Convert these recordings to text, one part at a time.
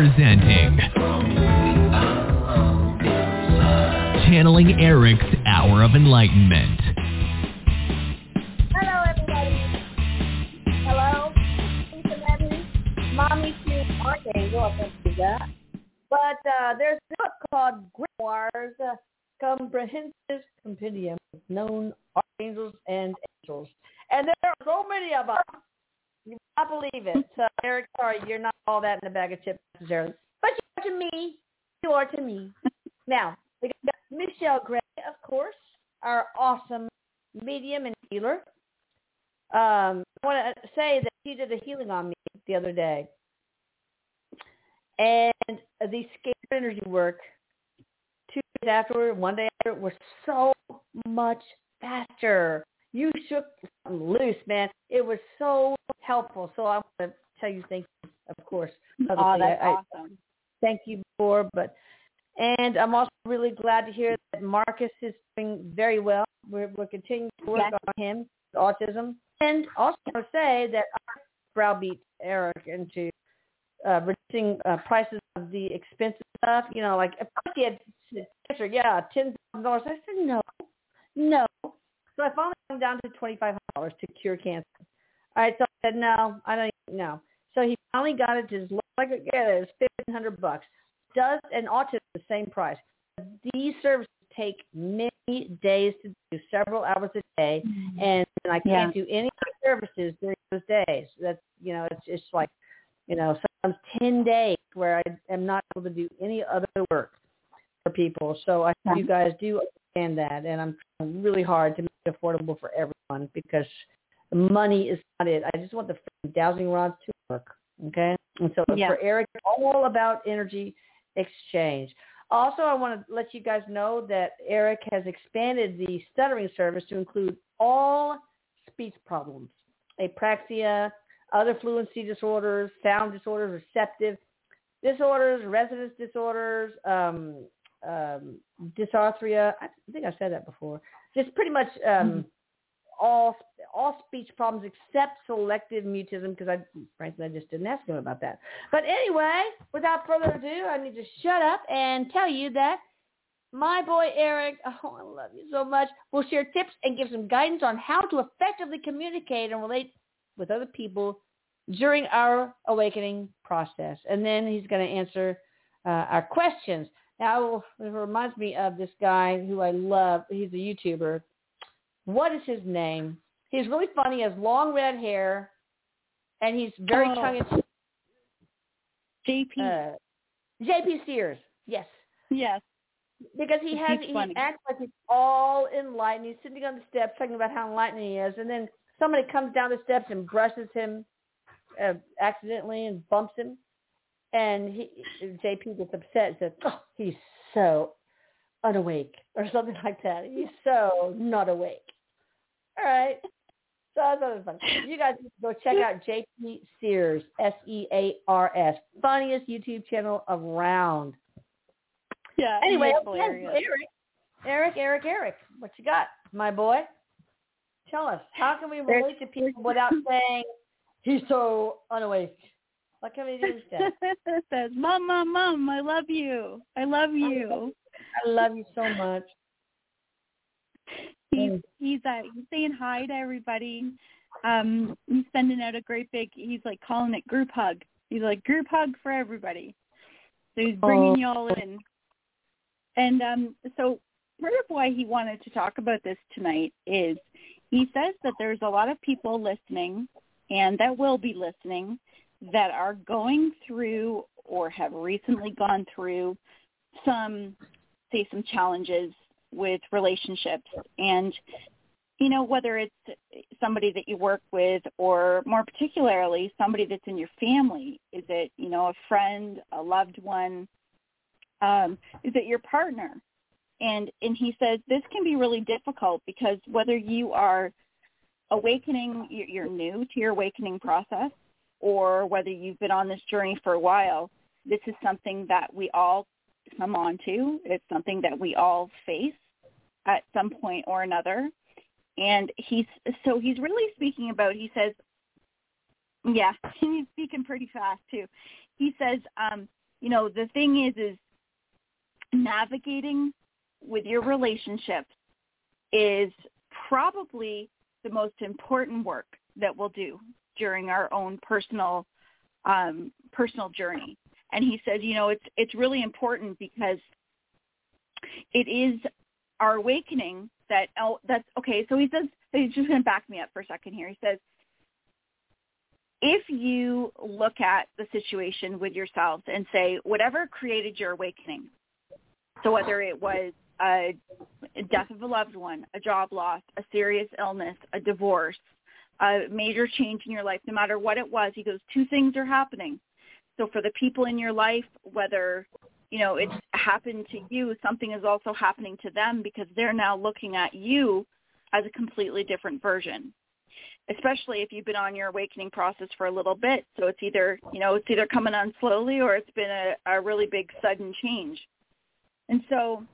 presenting Channeling Erik's Hour of Enlightenment. Hello, everybody. Hello. But uh, there's a book called Grimoires, uh, Comprehensive Compendium of Known Archangels and Angels. And there are so many of them. Not believe it. So, Erik, sorry, you're not all that in a bag of chips necessarily. But you are to me. You are to me. now, we got Michelle Gray, of course, our awesome medium and healer. Um, I want to say that she did a healing on me the other day. And the scalar energy work two days after, one day after, it was so much faster. You shook loose, man. It was so helpful. So I want to tell you thank you, of course. Oh, that's I- I awesome. thank you for, but and I'm also really glad to hear that Marcus is doing very well. We're, we're continuing to work Yes. on him, autism, and also I say that I browbeat Erik into uh, reducing uh, prices of the expensive stuff. You know, like if he had said, yeah, ten thousand dollars. I said no, no. So I finally came down to twenty five dollars to cure cancer. All right, so I said no, I don't even know. So he finally got it to as low as I get it. It's fifteen hundred bucks. Does and autism the same price. These services take many days to do, several hours a day, mm-hmm. and, and I can't do any services during those days. That's you know, it's it's like you know, sometimes ten days where I am not able to do any other work for people. So I hope you guys do understand that, and I'm trying really hard to make it affordable for everyone because money is not it. I just want the dowsing rods to work. Okay, and so Yeah. for Erik, all about energy exchange. Also, I want to let you guys know that Erik has expanded the stuttering service to include all speech problems, apraxia, other fluency disorders, sound disorders, receptive disorders, resonance disorders, um, um, dysarthria. I think I said that before. Just pretty much um, all all speech problems except selective mutism because I frankly I just didn't ask him about that. But anyway, without further ado, I need to shut up and tell you that my boy Erik, oh I love you so much, will share tips and give some guidance on how to effectively communicate and relate with other people during our awakening process. And then he's going to answer uh, our questions. Now, it reminds me of this guy who I love. He's a YouTuber. What is his name? He's really funny. He has long red hair, and he's very Oh. tongue in cheek. JP. Uh, JP Sears, yes, yes. because he has He's he funny. acts like he's all enlightened. He's sitting on the steps talking about how enlightened he is, and then somebody comes down the steps and brushes him uh, accidentally and bumps him, and he JP gets upset and says, "Oh, he's so unawake," or something like that. He's so not awake. All right. So that's other fun. You guys go check out JP Sears, S E A R S, funniest YouTube channel around. Yeah. Anyway, he's okay, hilarious. Erik, Erik, Erik, Erik, what you got, my boy? Tell us, how can we relate to people without saying he's so unawake? What can we do instead? says, "Mom, mom, mom, I love you. I love you." I love you so much. He's Mm. he's uh, he's saying hi to everybody. Um, he's sending out a great big. He's like calling it group hug. He's like group hug for everybody. So he's bringing Oh. you all in. And um, so part of why he wanted to talk about this tonight is he says that there's a lot of people listening and that will be listening that are going through or have recently gone through some say some challenges with relationships. And you know whether it's somebody that you work with or more particularly somebody that's in your family is it you know a friend a loved one um is it your partner? And and he says this can be really difficult because whether you are awakening you're you're new to your awakening process or whether you've been on this journey for a while this is something that we all come onto it's something that we all face at some point or another. And he's so he's really speaking about he says yeah he's speaking pretty fast too. He says um you know, the thing is, is navigating with your relationships is probably the most important work that we'll do during our own personal um, personal journey. And he said, you know, it's it's really important because it is our awakening that oh that's okay. So he says he's just going to back me up for a second here. He says if you look at the situation with yourselves and say whatever created your awakening, so whether it was a death of a loved one, a job loss, a serious illness, a divorce, a major change in your life, no matter what it was, he goes, two things are happening. So for the people in your life, whether you know it's happened to you, something is also happening to them because they're now looking at you as a completely different version. Especially if you've been on your awakening process for a little bit. So it's either, you know, it's either coming on slowly or it's been a, a really big sudden change. And so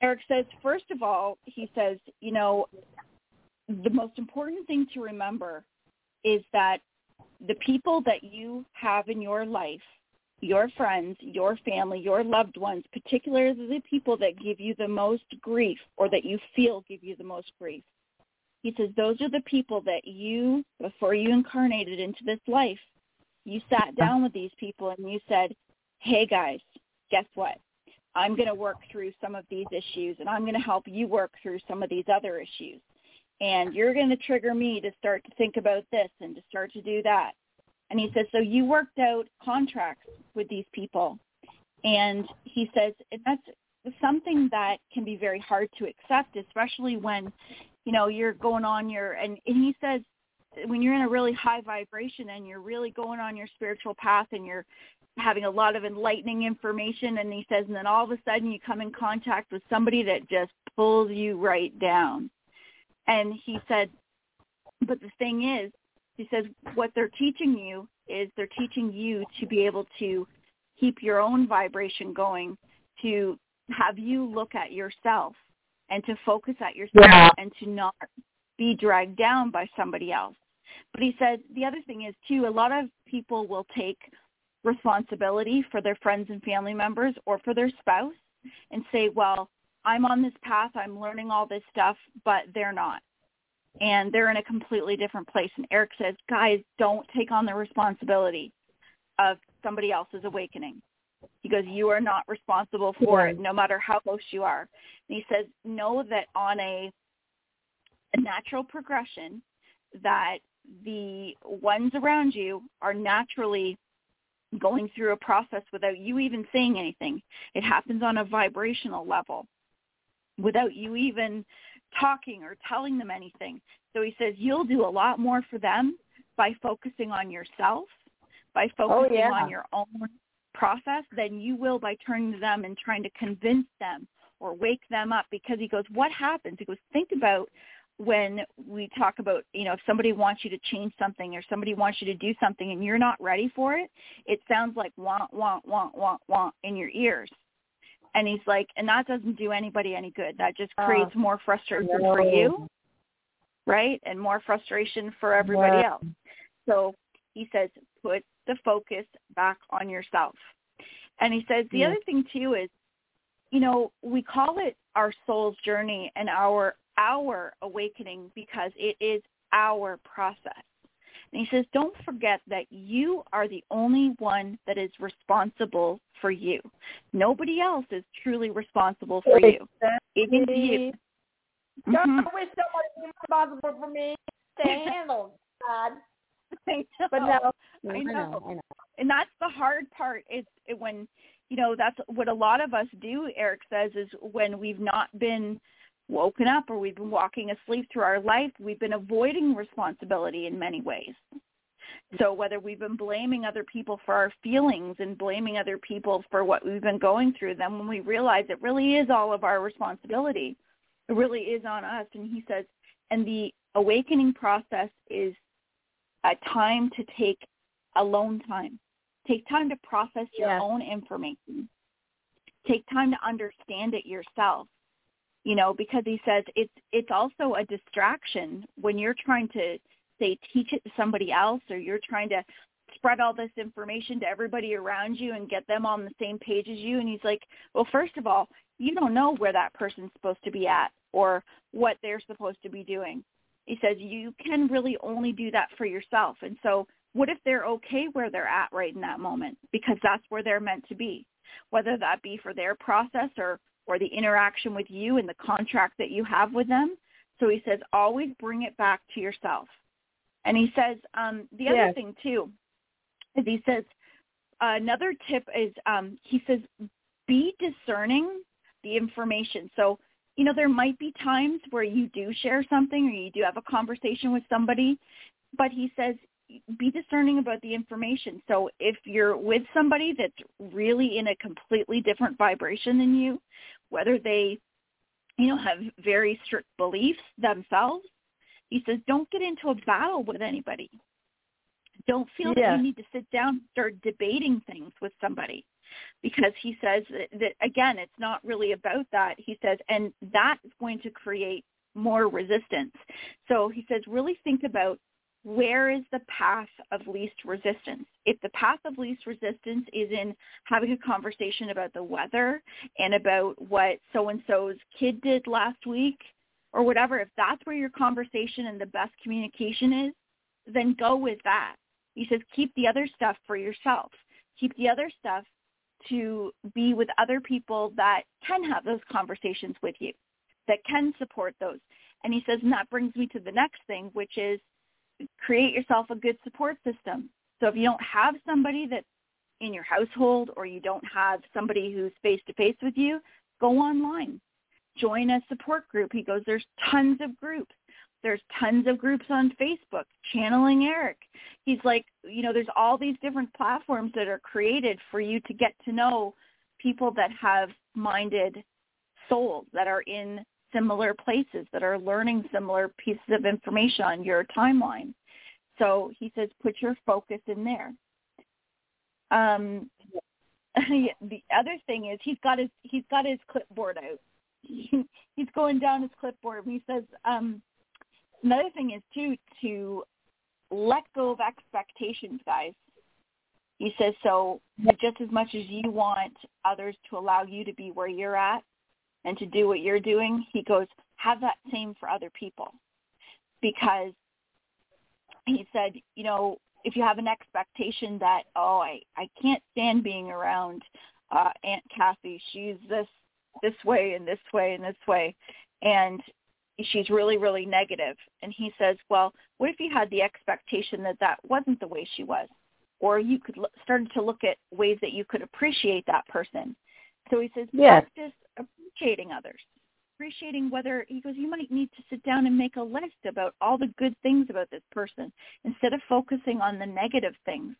Erik says, first of all, he says, you know, the most important thing to remember is that the people that you have in your life, your friends, your family, your loved ones, particularly the people that give you the most grief or that you feel give you the most grief. He says those are the people that you, before you incarnated into this life, you sat down with these people and you said, hey guys, guess what? I'm going to work through some of these issues and I'm going to help you work through some of these other issues and you're going to trigger me to start to think about this and to start to do that. And he says, so you worked out contracts with these people. And he says, and that's something that can be very hard to accept, especially when, you know, you're going on your, and, and he says, when you're in a really high vibration and you're really going on your spiritual path and you're having a lot of enlightening information and he says and then all of a sudden you come in contact with somebody that just pulls you right down and he said, but the thing is, he says, what they're teaching you is they're teaching you to be able to keep your own vibration going, to have you look at yourself and to focus at yourself yeah. and to not be dragged down by somebody else. But he said the other thing is too, a lot of people will take responsibility for their friends and family members or for their spouse and say, well, I'm on this path, I'm learning all this stuff, but they're not. And they're in a completely different place. And Erik says, guys, don't take on the responsibility of somebody else's awakening. He goes, you are not responsible for it, no matter how close you are. And he says, know that on a, a natural progression, that the ones around you are naturally going through a process without you even saying anything. It happens on a vibrational level without you even talking or telling them anything. So he says you'll do a lot more for them by focusing on yourself, by oh, focusing oh, yeah. on your own process than you will by turning to them and trying to convince them or wake them up because he goes, what happens? He goes, think about when we talk about, you know, if somebody wants you to change something or somebody wants you to do something and you're not ready for it, it sounds like want, want, want, want, want in your ears. And he's like, and that doesn't do anybody any good. That just uh, creates uh, more frustration no. for you, right? And more frustration for everybody yeah. else. So he says, put the focus back on yourself. And he says the yeah. other thing too is, you know, we call it our soul's journey and our our awakening because it is our process. And he says, don't forget that you are the only one that is responsible for you. Nobody else is truly responsible for you. It is you. Mm-hmm. I wish somebody was responsible for me to handle God. But no, I know. I know, I know. And that's the hard part. Is when you know that's what a lot of us do. Erik says is when we've not been woken up or we've been walking asleep through our life, we've been avoiding responsibility in many ways. So whether we've been blaming other people for our feelings and blaming other people for what we've been going through, then when we realize it really is all of our responsibility, it really is on us. And he says, and the awakening process is a time to take alone time. Take time to process your yeah. own information. Take time to understand it yourself you know, because he says it's it's also a distraction when you're trying to say teach it to somebody else or you're trying to spread all this information to everybody around you and get them on the same page as you. And he's like, well, first of all, you don't know where that person's supposed to be at or what they're supposed to be doing. He says you can really only do that for yourself. And so what if they're okay where they're at right in that moment because that's where they're meant to be, whether that be for their process or or the interaction with you and the contract that you have with them. So he says always bring it back to yourself. And he says um, the other Yes. thing too is he says another tip is um, he says be discerning the information. So you know there might be times where you do share something or you do have a conversation with somebody, but he says be discerning about the information. So if you're with somebody that's really in a completely different vibration than you, whether they, you know, have very strict beliefs themselves, he says don't get into a battle with anybody. Don't feel that you need to sit down and start debating things with somebody because he says that, that again, it's not really about that. He says, and that is going to create more resistance. So he says, really think about where is the path of least resistance? If the path of least resistance is in having a conversation about the weather and about what so-and-so's kid did last week or whatever, if that's where your conversation and the best communication is, then go with that. He says keep the other stuff for yourself. Keep the other stuff to be with other people that can have those conversations with you, that can support those. And he says, and that brings me to the next thing, which is create yourself a good support system. So if you don't have somebody that's in your household or you don't have somebody who's face to face with you, go online. Join a support group. He goes, there's tons of groups. There's tons of groups on Facebook, channeling Erik. He's like, you know, there's all these different platforms that are created for you to get to know people that have minded souls that are in similar places, that are learning similar pieces of information on your timeline. So he says, put your focus in there. Um, the other thing is he's got his he's got his clipboard out. he's going down his clipboard. And he says, um, another thing is too to let go of expectations, guys. He says so just as much as you want others to allow you to be where you're at and to do what you're doing, he goes, have that same for other people. Because he said, you know, if you have an expectation that, oh, I, I can't stand being around uh, Aunt Kathy. She's this this way and this way and this way. And she's really, really negative. And he says, well, what if you had the expectation that that wasn't the way she was? Or you could l- start to look at ways that you could appreciate that person. So he says, Yes. practice appreciating others. Appreciating whether, he goes, you might need to sit down and make a list about all the good things about this person instead of focusing on the negative things.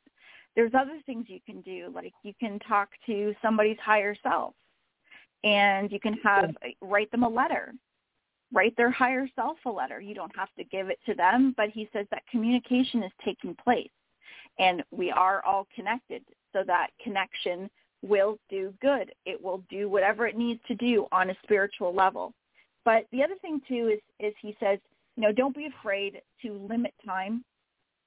There's other things you can do, like you can talk to somebody's higher self and you can have uh, write them a letter write their higher self a letter you don't have to give it to them but he says that communication is taking place and we are all connected so that connection will do good. It will do whatever it needs to do on a spiritual level. But the other thing too is is he says you know don't be afraid to limit time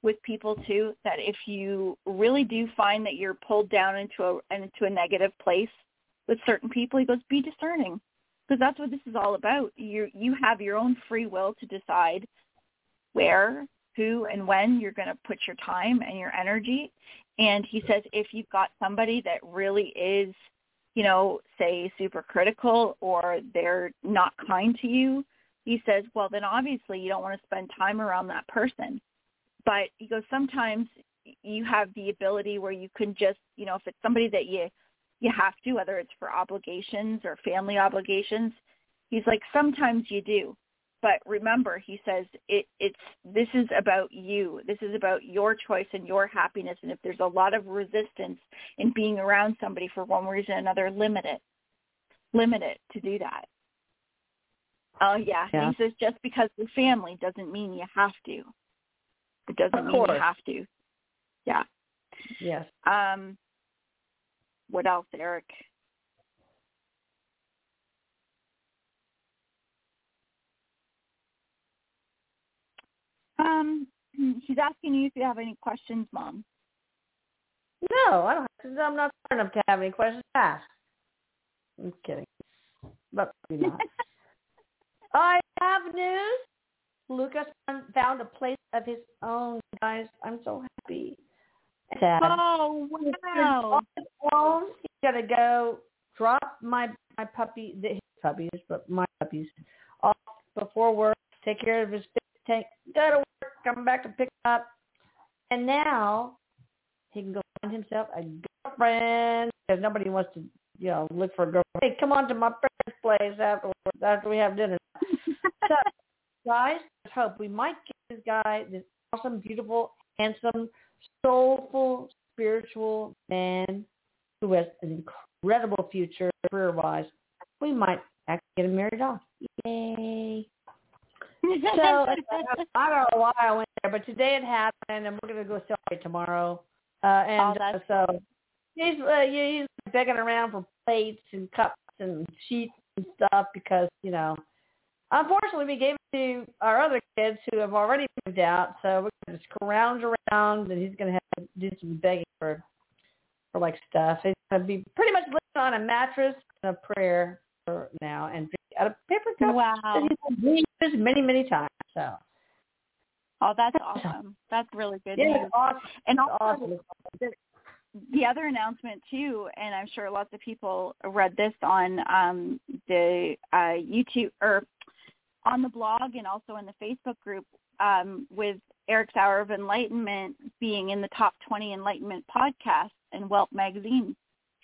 with people too that if you really do find that you're pulled down into a into a negative place with certain people he goes be discerning. Because that's what this is all about. You you have your own free will to decide where who and when you're going to put your time and your energy and he says if you've got somebody that really is you know say super critical or they're not kind to you he says well then obviously you don't want to spend time around that person. But he goes sometimes you have the ability where you can just you know if it's somebody that you you have to whether it's for obligations or family obligations he's like sometimes you do but remember he says it it's this is about you. This is about your choice and your happiness. And if there's a lot of resistance in being around somebody for one reason or another limit it. Limit it to do that. Oh yeah. Yeah. he says just because we're family doesn't mean you have to. It doesn't mean you have to. Yeah. Yes. um what else erik Um, he's asking you if you have any questions, Mom. No, I don't. I'm not smart enough to have any questions to ask. I'm kidding, but maybe not. I have news. Lucas found a place of his own, guys. I'm so happy. Sad. Oh wow! He's gonna go drop my my puppy, the, his puppies, but my puppies off before work. Take care of his fish tank. Go to work. Come back to pick up. And now he can go find himself a girlfriend because nobody wants to, you know, look for a girlfriend. Hey, come on to my friend's place after after we have dinner. so, guys, let's hope we might get this guy, this awesome, beautiful, handsome, soulful, spiritual man who has an incredible future career-wise. We might actually get him married off. Yay! So I don't know why I went there, but today it happened, and we're gonna go celebrate tomorrow. Uh, and Oh, uh, so he's uh, he's begging around for plates and cups and sheets and stuff because you know, unfortunately, we gave it to our other kids who have already moved out. So we're gonna just scrounge around, and he's gonna have to do some begging for for like stuff. He's gonna be pretty much living on a mattress and a prayer for now, and out of paper cups wow! Many, many times. So Oh, that's awesome. That's really good yeah, news. awesome. And also, awesome. the other announcement too, and I'm sure lots of people read this on um, the uh, YouTube or on the blog and also in the Facebook group um, with Erik's Hour of Enlightenment being in the top 20 Enlightenment podcasts in Welt magazine.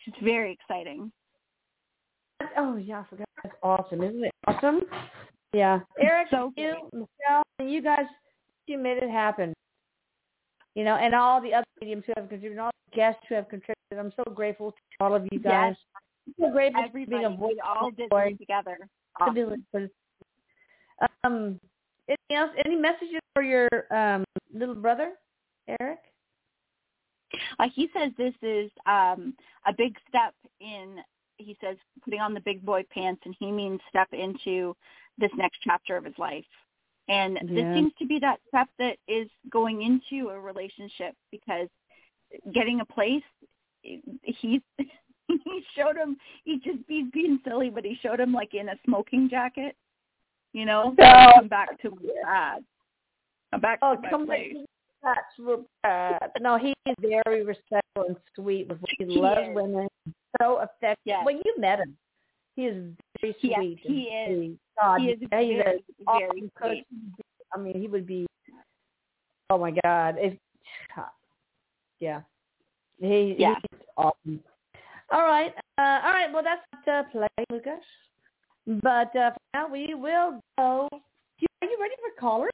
It's very exciting. Oh yeah, I forgot. That's awesome, isn't it? Awesome. Yeah, Erik, So you, Michelle, and you guys, you made it happen. You know, and all the other mediums who have contributed, all the guests who have contributed. I'm so grateful to all of you guys. I'm so grateful for being a voice we all did for this together. to do um, anything else? Any messages for your um little brother, Erik? Uh, he says this is um, a big step in, he says, putting on the big boy pants, and he means step into this next chapter of his life. And this seems to be that step that is going into a relationship because getting a place, he's he showed him he just he's being silly, but he showed him like in a smoking jacket, you know, Oh. come back to my dad. Come back Oh, to come place. back. Bad. Uh, no, he is very respectful and sweet with he, He loves is. women. So affectionate. Yes. Well, you met him. He is very sweet. he is. sweet. God, He is very, very awesome sweet. I mean, he would be. Oh my God! If, yeah, he, Yeah. he's awesome. All right, uh, all right. Well, that's uh, play, Lucas. But uh, for now, we will go. Are you ready for callers?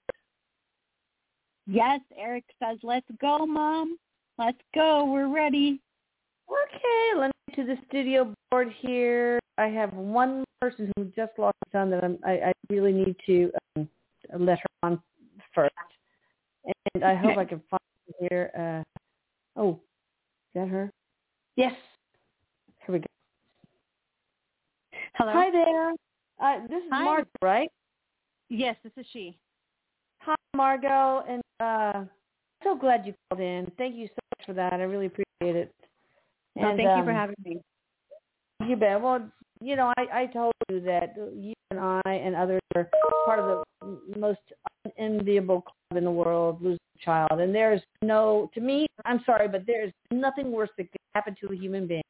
Yes, Erik says, let's go, Mom. Let's go. We're ready. Okay, let me get to the studio board here. I have one person who just lost a son that I'm, I, I really need to um, let her on first. And I hope I can find her here. Uh, oh, is that her? Yes. Here we go. Hello. Hi there. Uh, this is Hi. Margot, right? Yes, this is she. Hi, Margot. And uh, so glad you called in. Thank you so much for that. I really appreciate it. Well, And, thank you for um, having me. You bet. Well, you know, I, I told you that you and I and others are part of the most unenviable club in the world, losing a child. And there's no, to me, I'm sorry, but there's nothing worse that could happen to a human being.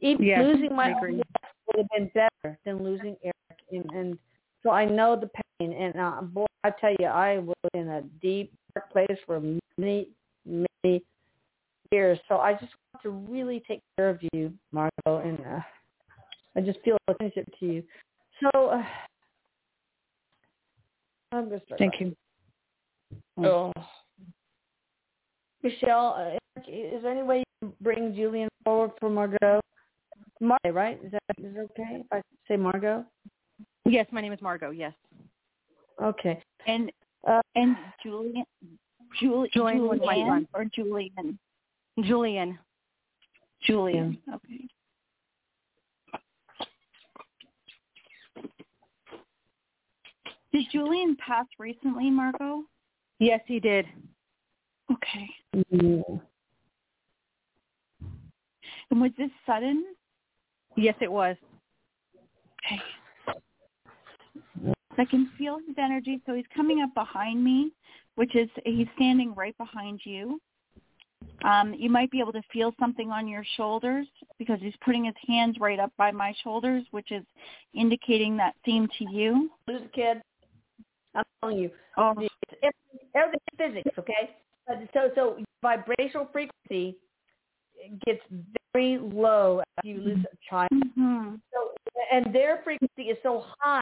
Even Yes, losing my own would have been better than losing Erik. And, and so I know the pain. And uh, boy, I tell you, I was in a deep, dark place for many, many years. So I just want to really take care of you, Margot, and uh, I just feel a kinship to you. So uh, I'm going to start. Thank you. Oh. Michelle, uh, is there any way you can bring Julian forward for Margot? Margot, right? Is that is it okay if I say Margot? Yes, my name is Margot. Yes. Okay. And Uh, and Julian, Julie, Julian was Julian or Julian? Julian. Julian. Okay. Did Julian pass recently, Margot? Yes, he did. Okay. And was this sudden? Yes, it was. Okay. I can feel his energy. So he's coming up behind me, which is he's standing right behind you. Um, you might be able to feel something on your shoulders because he's putting his hands right up by my shoulders, which is indicating that theme to you. Lose a kid. I'm telling you, Oh, it's, everything's physics, okay? So, so vibrational frequency gets very low after you lose a child. hmm So, and their frequency is so high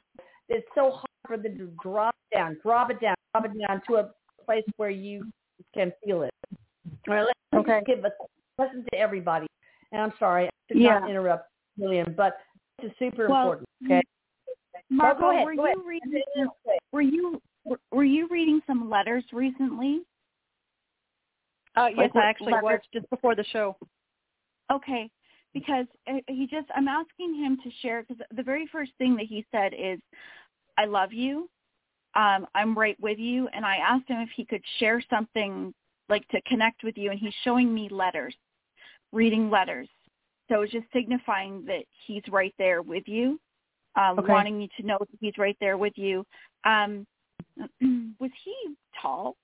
that it's so hard for them to drop down, drop it down, drop it down to a place where you can feel it. All right, let's Okay. give a lesson to everybody. And I'm sorry, I should Yeah. not interrupt William, but this is super Well, important. Okay. Marco, go ahead, were go you ahead. reading? Were you were- were you reading some letters recently? Uh, yes, Like I actually was just before the show. Okay, because uh, he just I'm asking him to share because the very first thing that he said is, "I love you, um, I'm right with you," and I asked him if he could share something like to connect with you, and he's showing me letters, reading letters. So it's just signifying that he's right there with you, um, Okay. wanting you to know that he's right there with you. Um, was he tall?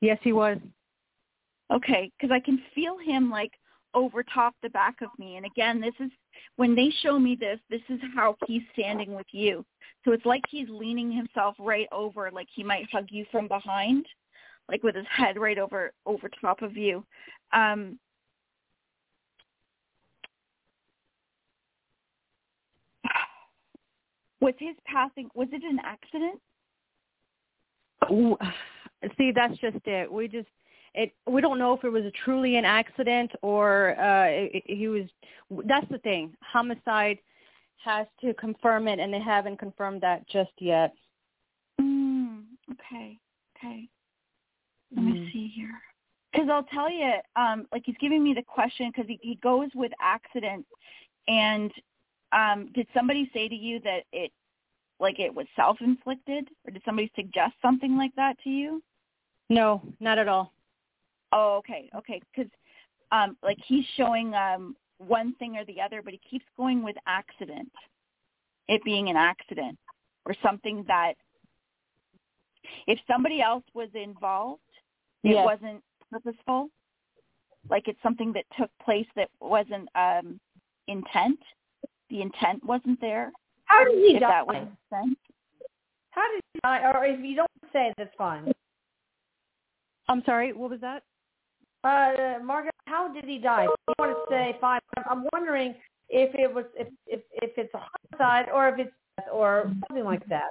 Yes, he was. Okay, because I can feel him like over top the back of me. And again, this is when they show me this, this is how he's standing with you. So it's like he's leaning himself right over, like he might hug you from behind, like with his head right over over top of you. Um, was his passing? Was it an accident? Ooh, See, that's just it. We just it. We don't know if it was a truly an accident or uh he was. That's the thing. Homicide has to confirm it, and they haven't confirmed that just yet. Mm, okay, okay. Let me Mm. see here. Because I'll tell you, um, like he's giving me the question because he, he goes with accident, and um, did somebody say to you that it, like it was self-inflicted, or did somebody suggest something like that to you? No, not at all. Oh, okay, okay. Because um, like he's showing um, one thing or the other, but he keeps going with accident, it being an accident or something that if somebody else was involved, it Yes. wasn't purposeful. Like it's something that took place that wasn't um, intent. The intent wasn't there. How did he if die? that was sense. How did he die? Or if you don't say, that's fine. I'm sorry. What was that? Uh, Margaret, how did he die? You want to say fine? I'm- I'm wondering if it was if if if it's a homicide or if it's or something like that.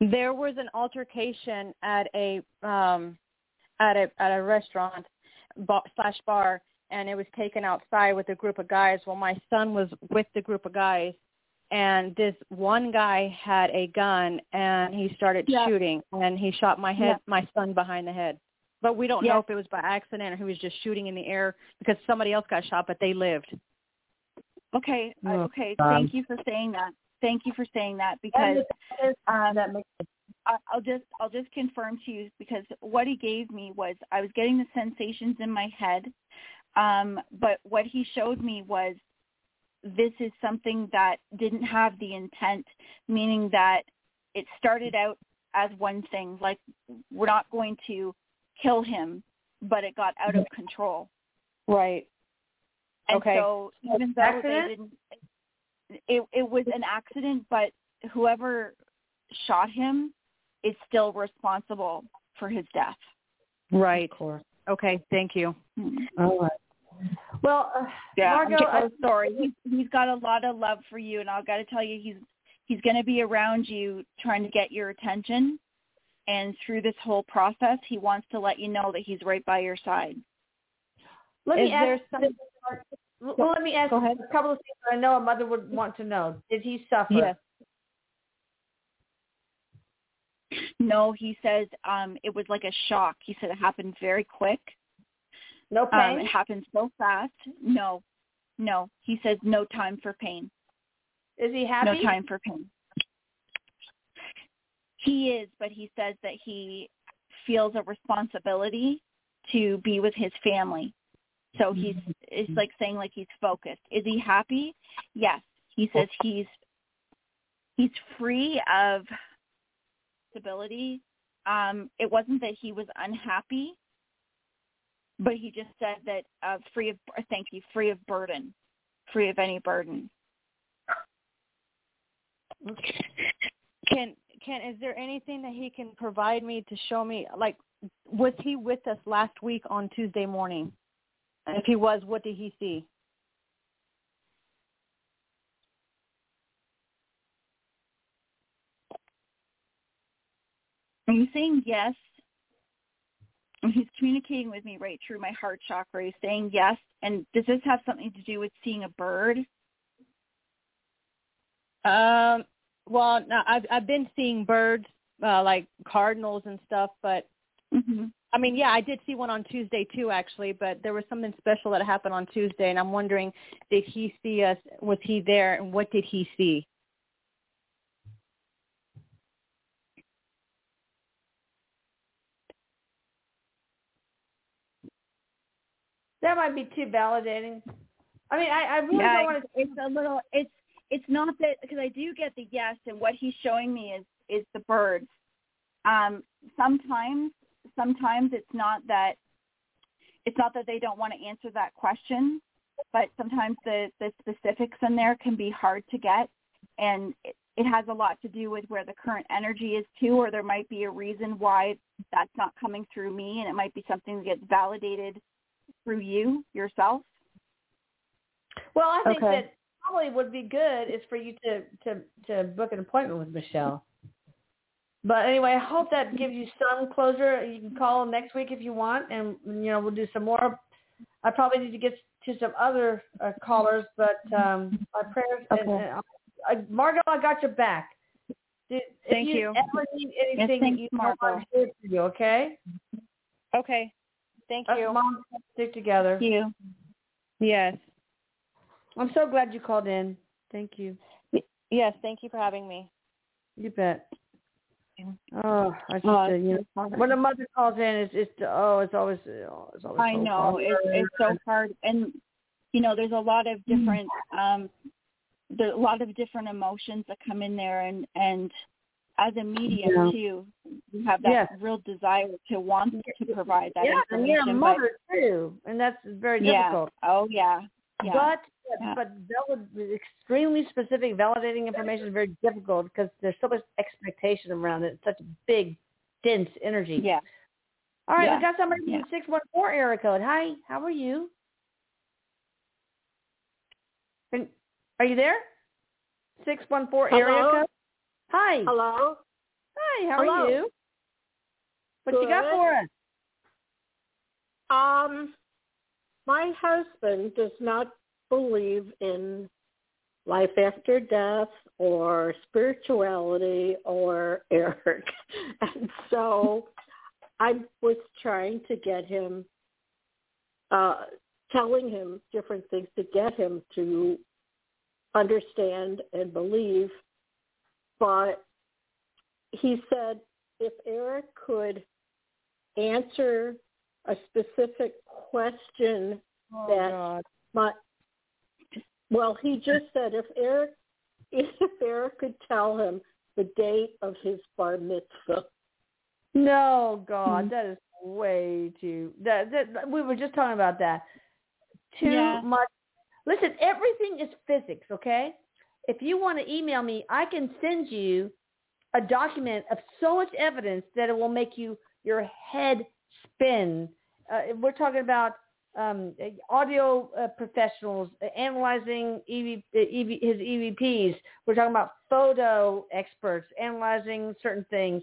There was an altercation at a um at a at a restaurant bar, slash bar, and it was taken outside with a group of guys. Well, my son was with the group of guys, and this one guy had a gun, and he started Yeah. shooting, and he shot my head, Yeah. my son behind the head. But we don't Yeah. know if it was by accident or he was just shooting in the air because somebody else got shot, but they lived. Okay, uh, Oh, okay. um, Thank you for saying that. Thank you for saying that because um, that makes I- I'll just I'll just confirm to you because what he gave me was I was getting the sensations in my head, um, but what he showed me was this is something that didn't have the intent, meaning that it started out as one thing, like we're not going to kill him, but it got out of control. Right. And Okay. so even though Accident? they didn't, it it was an accident, but whoever shot him is still responsible for his death. Right. of course. Okay. Thank you. All right. Well, uh, Yeah, Margot, I'm I- so sorry. He's he's got a lot of love for you, and I've got to tell you, he's he's going to be around you, trying to get your attention. And through this whole process, he wants to let you know that he's right by your side. let Is me ask. there some- well, let me ask a couple of things that I know a mother would want to know. Did he suffer? Yes. No, he says um, it was like a shock. He said it happened very quick. No Um, pain. it happened so fast. No, no. He says no time for pain. Is he happy? No time for pain. He is, but he says that he feels a responsibility to be with his family. So he's it's like saying like he's focused. Is he happy? Yes. He says he's he's free of stability. Um, it wasn't that he was unhappy, but he just said that uh, free of thank you, free of burden, free of any burden. Can can is there anything that he can provide me to show me like was he with us last week on Tuesday morning? And if he was, what did he see? I'm saying yes. He's communicating with me right through my heart chakra. He's saying yes. And does this have something to do with seeing a bird? Um, well, no, I've I've been seeing birds, uh, like cardinals and stuff, but Mm-hmm. I mean, yeah, I did see one on Tuesday too, actually. But there was something special that happened on Tuesday, and I'm wondering, did he see us? Was he there, and what did he see? That might be too validating. I mean, I, I really yeah, don't want to. it's a little. It's it's not that because I do get the yes, and what he's showing me is is the birds. Um, sometimes, sometimes it's not that it's not that they don't want to answer that question, but sometimes the the specifics in there can be hard to get, and it, it has a lot to do with where the current energy is too, or there might be a reason why that's not coming through me, and it might be something that gets validated through you yourself. Well, I think Okay. that probably would be good is for you to to to book an appointment with Michelle. But anyway, I hope that gives you some closure. You can call next week if you want, and you know we'll do some more. I probably need to get to some other uh, callers, but um, my prayers. And, Okay. and I, Margot, I got your back. Did, Thank if you, you. ever need anything, thanks, you know I'm here for you. Okay? Okay. Thank you. moms stick together. Thank you. Yes. I'm so glad you called in. Thank you. Yes. Thank you for having me. You bet. Oh, I just Oh, uh, you know when a mother calls in, it's it's oh, it's always oh, it's always. I so know it's it's so hard, and you know there's a lot of different um there's a lot of different emotions that come in there, and and as a medium Yeah. too, you have that Yes. real desire to want to provide that yeah, and you're a information. but mother too, and that's very yeah, difficult. oh yeah, yeah, But Yeah. but valid, extremely specific, validating information is very difficult because there's so much expectation around it. It's such a big, dense energy. yeah. All right, Yeah. we got somebody Yeah. from six one four area code. Hi, how are you? Can- Are you there? Six one four area code. Hi. Hello? Hi, how are Hello. you? What you got for us? Um, my husband does not believe in life after death or spirituality or Erik. And so I was trying to get him, uh, telling him different things to get him to understand and believe. But he said if Eric could answer a specific question Oh that God. my well he just said if erik if erik could tell him the date of his bar mitzvah No, God, Mhm. that is way too. That, that we were just talking about that. Too Yeah. much. Listen, everything is physics, okay? If you want to email me, I can send you a document of so much evidence that it will make you your head spin. Uh, we're talking about um, audio uh, professionals analyzing EV, EV, his EVPs. We're talking about photo experts analyzing certain things.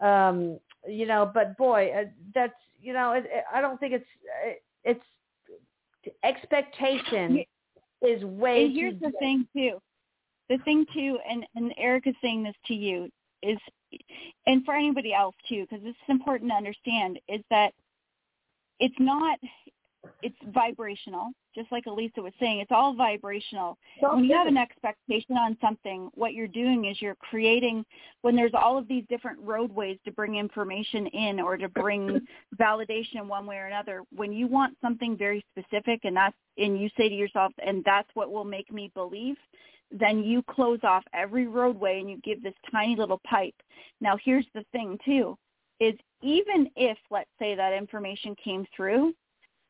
Um, you know, but boy, uh, that's you know, it, it, I don't think it's uh, it's expectation is way And here's the thing too. The thing too, and and Erik is saying this to you is, and for anybody else too, because it's important to understand is that it's not it's vibrational, just like Elisa was saying. It's all vibrational. So when you have an expectation on something, what you're doing is you're creating when there's all of these different roadways to bring information in or to bring validation one way or another. When you want something very specific and that's and you say to yourself, and that's what will make me believe, then you close off every roadway and you give this tiny little pipe. Now here's the thing too, is even if let's say that information came through,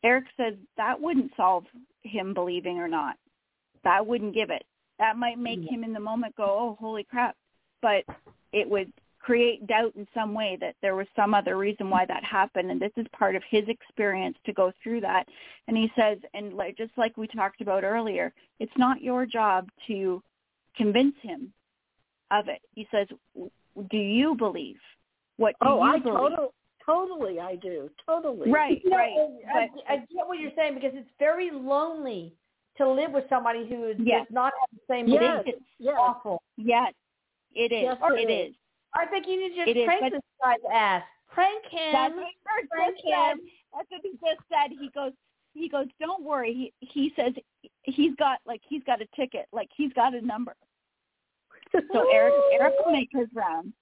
Erik says that wouldn't solve him believing or not. That wouldn't give it. That might make him in the moment go, oh, holy crap. But it would create doubt in some way that there was some other reason why that happened. And this is part of his experience to go through that. And he says, and like, just like we talked about earlier, it's not your job to convince him of it. He says, do you believe? What do oh, you I believe? totally, totally, I do, totally. Right, You know, right. I, But I get what you're saying because it's very lonely to live with somebody who is, Yes. does not have the same Yes, beliefs. It's yes. awful. yes, it is. Yes, it, it is. is. I think you need to It just is, crank but- this guy's ass. Crank him. That's what Bert Crank just said. That's what he just said. He goes, he goes, don't worry. He he says he's got like he's got a ticket, like he's got a number. So Erik Erik will make his round.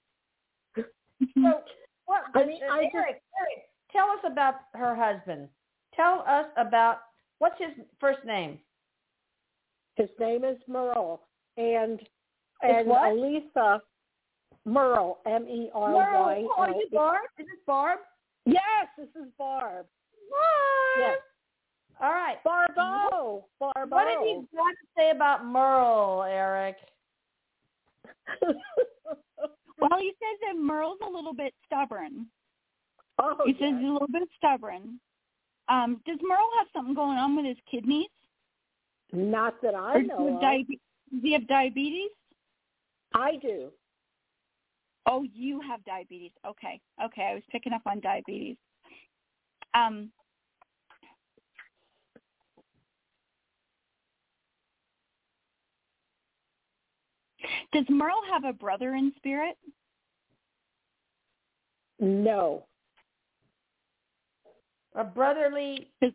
So, what, I mean, uh, I just- Erik, Erik, tell us about her husband. Tell us about what's his first name. His name is Merle, and and what? Elisa Merle, M E R Merle, Y. oh, are you Barb? Is this Barb? Yes, this is Barb. What? Yes, All right. Barbo. Barbo. What did he got to say about Merle, Erik? Well, he says that Merle's a little bit stubborn. oh, He says he's a little bit stubborn. Um, does Merle have something going on with his kidneys? Not that I does he know of. diabe- does he have diabetes? I do. Oh, you have diabetes. Okay. Okay. I was picking up on diabetes. Um, does Merle have a brother in spirit? No. A brotherly There's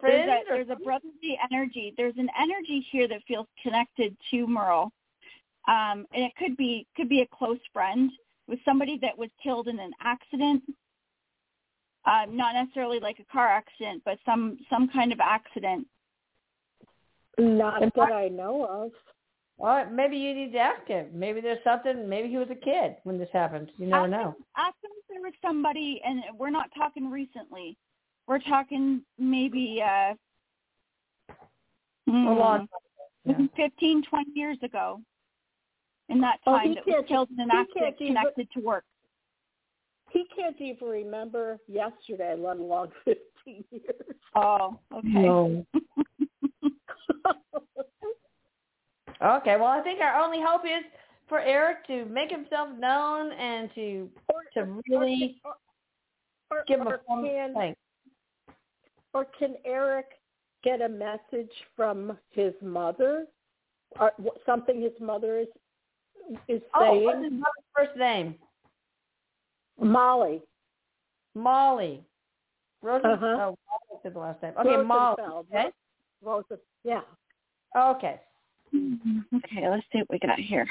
friend? a, there's a brotherly energy. There's an energy here that feels connected to Merle, um, and it could be could be a close friend with somebody that was killed in an accident. Uh, not necessarily like a car accident, but some some kind of accident. Not that I know of. Well, maybe you need to ask him. Maybe there's something. Maybe he was a kid when this happened. You never ask know. Him, ask him if there was somebody, and we're not talking recently. We're talking maybe uh, A long time. Yeah. 15, 20 years ago. In that Oh, time, he that was can't- killed in an he accident can't even- connected to work. He can't even remember yesterday, let alone 15 years. Oh, okay. No. Okay. Well, I think our only hope is for Erik to make himself known and to or, to really or, or, give him a phone can, thanks. or can Erik get a message from his mother? Or something his mother is is Oh, what's his mother's first name? Molly. Molly. Rosen. Uh-huh. Oh, Molly said the last name. Okay, Molly. Okay. Rosa. Yeah. Okay. Okay, let's see what we got here.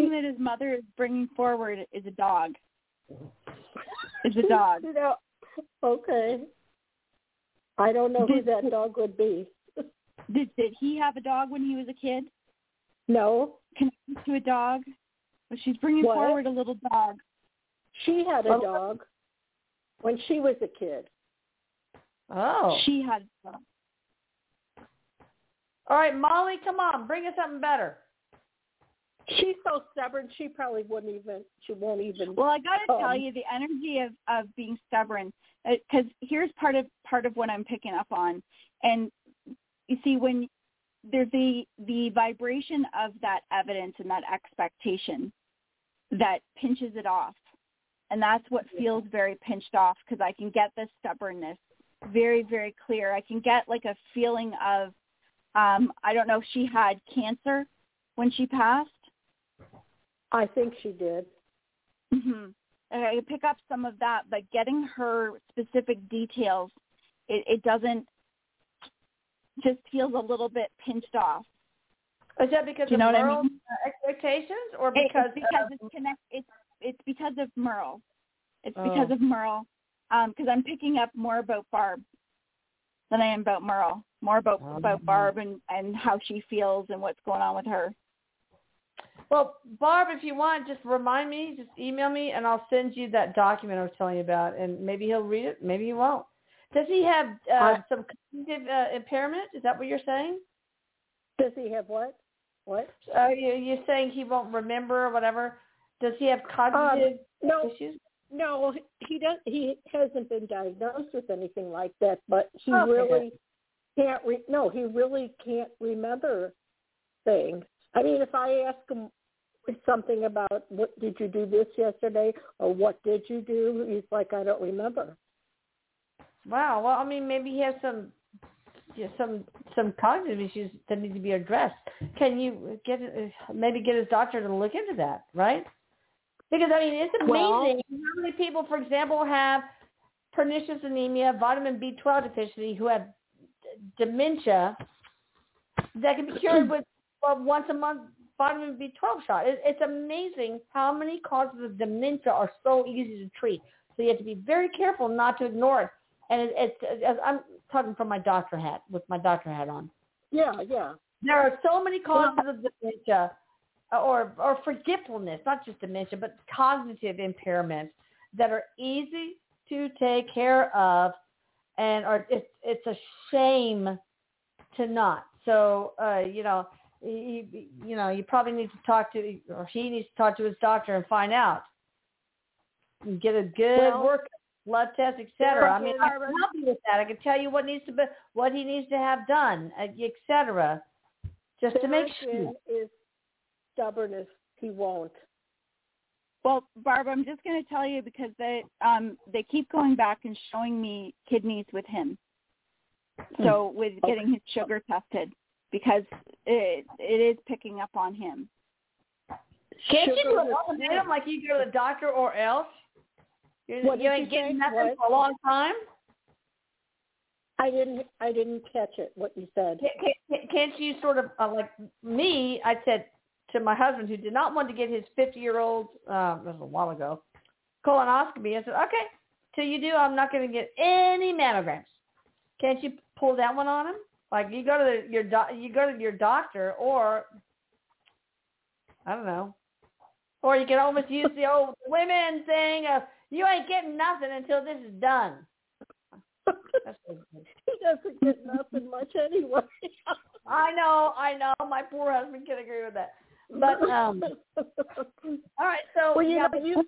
thing that his mother is bringing forward is a dog. Is a dog. You know, okay. I don't know who that dog would be. Did did he have a dog when he was a kid? No, Connected to a dog? Well, she's bringing What? forward a little dog. she had a Oh. dog when she was a kid. Oh. She had a dog. All right, Molly, come on, bring us something better. She's so stubborn. She probably wouldn't even. She won't even. Well, I got to tell Um, you, the energy of of being stubborn, because here's part of part of what I'm picking up on, and you see when there's the the vibration of that evidence and that expectation that pinches it off, and that's what feels very pinched off because I can get this stubbornness very very clear. I can get like a feeling of um, I don't know if she had cancer when she passed. I think she did. hmm I pick up some of that, but getting her specific details, it, it doesn't just feels a little bit pinched off. Is that because Do you of know what I Merle's mean? uh, expectations, or because it's because of, it's connect. It's it's because of Merle. It's Oh. because of Merle. Um, because I'm picking up more about Barb than I am about Merle. More about Oh. about Barb and and how she feels and what's going on with her. Well, Barb, if you want, just remind me, just email me, and I'll send you that document I was telling you about, and maybe he'll read it, maybe he won't. Does he have uh, I- some cognitive uh, impairment? Is that what you're saying? Does he have what? What? Uh, you, you're saying he won't remember or whatever. Does he have cognitive No, issues? no, he doesn't. He hasn't been diagnosed with anything like that, but he Okay. really can't. Re- no, he really can't remember things. I mean, if I ask him something about what did you do this yesterday or what did you do, he's like, I don't remember. Wow. Well, I mean, maybe he has some yeah, some some cognitive issues that need to be addressed. Can you get maybe get his doctor to look into that, right? Because I mean, it's Well- amazing how many people, for example, have pernicious anemia, vitamin B12 deficiency, who have dementia that can be cured with a once a month vitamin B12 shot. It, it's amazing how many causes of dementia are so easy to treat. So you have to be very careful not to ignore it. And it, it's, it's I'm talking from my doctor hat with my doctor hat on. Yeah, yeah. There are so many causes of dementia uh, or or forgetfulness, not just dementia, but cognitive impairment that are easy to take care of, and are it's it's a shame to not. So uh, you know, you, you know, you probably need to talk to or he needs to talk to his doctor and find out and get a good Well- work blood test, etc. I mean, I can help you with that. I can tell you what needs to be, what he needs to have done, etc. Just to make sure. Darren is stubbornness. He won't. Well, Barb, I'm just going to tell you because they um they keep going back and showing me kidneys with him. So with getting his sugar tested because it it is picking up on him. Can't you Sugar do is an ultimatum like you go to the doctor or else? You're, What you ain't you getting nothing What? for a long time. I didn't. I didn't catch it. What you said. Can't, can't, can't you sort of uh, like me? I said to my husband who did not want to get his 50 year old, uh, this was a while ago, colonoscopy. I said, okay, till you do, I'm not going to get any mammograms. Can't you pull that one on him? Like you go to the, your doc, you go to your doctor, or I don't know, or you can almost use the old women thing of you ain't getting nothing until this is done. That's what it is. he doesn't get nothing much anyway. I know, I know. My poor husband can agree with that. But um, all right. So well, you yeah, know, you,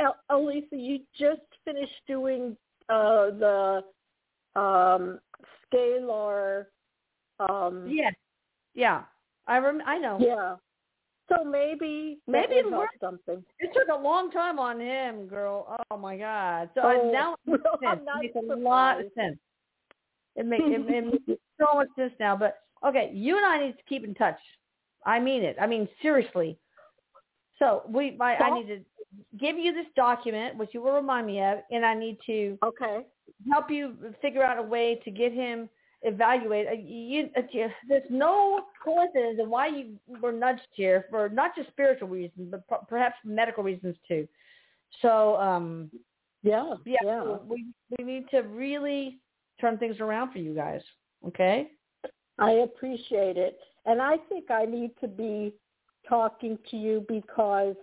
you, Elisa, you just finished doing uh, the um, scalar. Um, yeah, yeah. I rem- I know. yeah. So maybe Maybe would it'll help work. something. It took a long time on him, girl. Oh my God. So Oh, I, now it makes well, I'm sense. not It makes a lot of sense. It makes it, it makes so much sense now. But okay, you and I need to keep in touch. I mean it. I mean seriously. So we, my, I need to give you this document, which you will remind me of, and I need to Okay. Help you figure out a way to get him evaluated. Uh, You, uh, you- there's no coincidence in why you were nudged here for not just spiritual reasons, but perhaps medical reasons too. So, um, Yeah. yeah, Yeah. we we need to really turn things around for you guys. Okay. I appreciate it. And I think I need to be talking to you because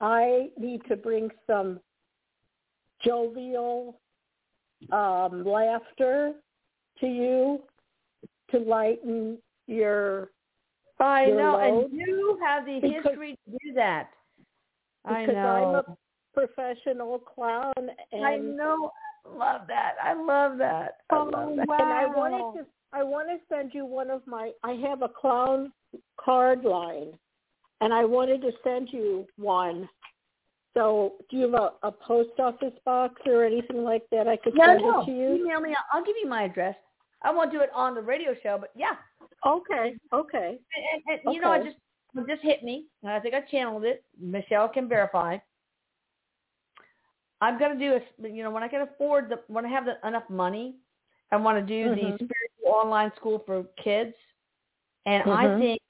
I need to bring some jovial um, laughter to you to lighten your I Your know, load? and you have the Because- history to do that. I because I'm know. a professional clown and I know. Love that. I love that. I Oh, love that. wow. and I wanted to I want to send you one of my I have a clown card line and I wanted to send you one. So do you have a, a post office box or anything like that I could No, send no. it to you? Email me. I'll give you my address. I won't do it on the radio show, but yeah. Okay, okay. And, and, and you know, I just what just hit me, and I think I channeled it. Michelle can verify. I'm gonna do a, you know, when I can afford the, when I have the, enough money, I want to do Mhm. the spiritual online school for kids, and I Mhm. think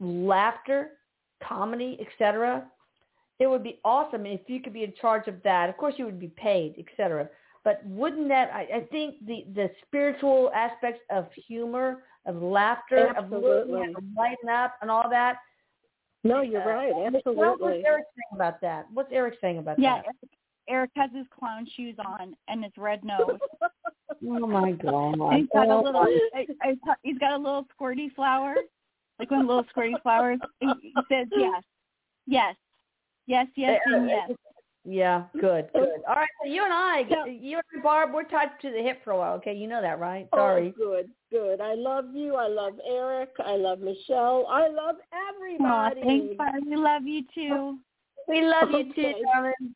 laughter, comedy, etc. It would be awesome if you could be in charge of that. Of course, you would be paid, etc. But wouldn't that? I, I think the the spiritual aspects of humor, of laughter, of learning how Absolutely. to lighten up, and all that. No, you're Uh, right. Michelle, What's Erik saying about that? What's Erik saying about Yeah, that? Erik, Erik has his clown shoes on and his red nose. Oh my god! And he's got a little. I, I, he's got a little squirty flower, like one of the little squirty flowers. He, he says yes, yes, yes, yes, and yes. Yeah, good, good. All right, so you and I, Yeah. you and Barb, we're tied to the hip for a while. Okay, you know that, right? Sorry. Oh, Sorry. good, good. I love you. I love Erik. I love Michelle. I love Aw, everybody. thanks, Barb. We love you too. we love you too, darling.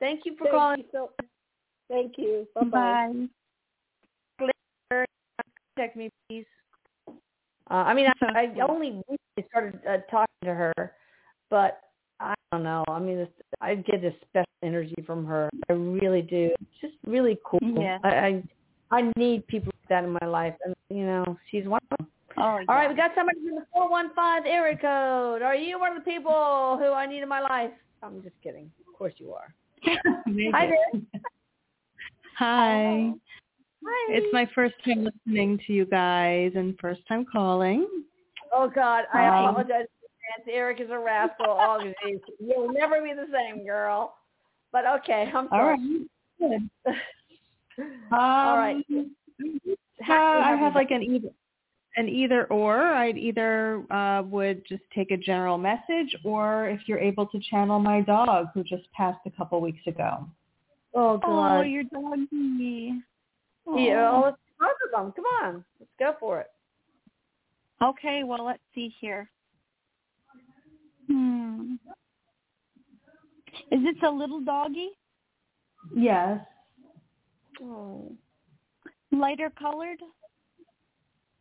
Thank you for Thank calling. you so. Thank you. Bye bye. Bye. Contact me, please. Uh, I mean, I, I only recently started uh, talking to her, but I don't know. I mean, it's, I get a special energy from her. I really do. It's just really cool. Yeah. I, I I need people like that in my life, and you know, she's one of them. Oh, All right, we got somebody from the 415 area code. Are you one of the people who I need in my life? I'm just kidding. Of course you are. Hi there. Hi. Hi. It's my first time listening to you guys and first time calling. Oh God, I Hi. apologize. Erik is a rascal. Oh, geez. You'll never be the same, girl. But okay, I'm sorry. right. Good. All right. Um, Happy- uh, I have like an either an either or. I'd either uh, would just take a general message, or if you're able to channel my dog who just passed a couple weeks ago. Oh Oh, God. your doggy. yeah, oh, let's both of them. Come on, let's go for it. Okay, well, let's see here. Hmm. Is this a little doggy? Yes. Oh. Lighter colored?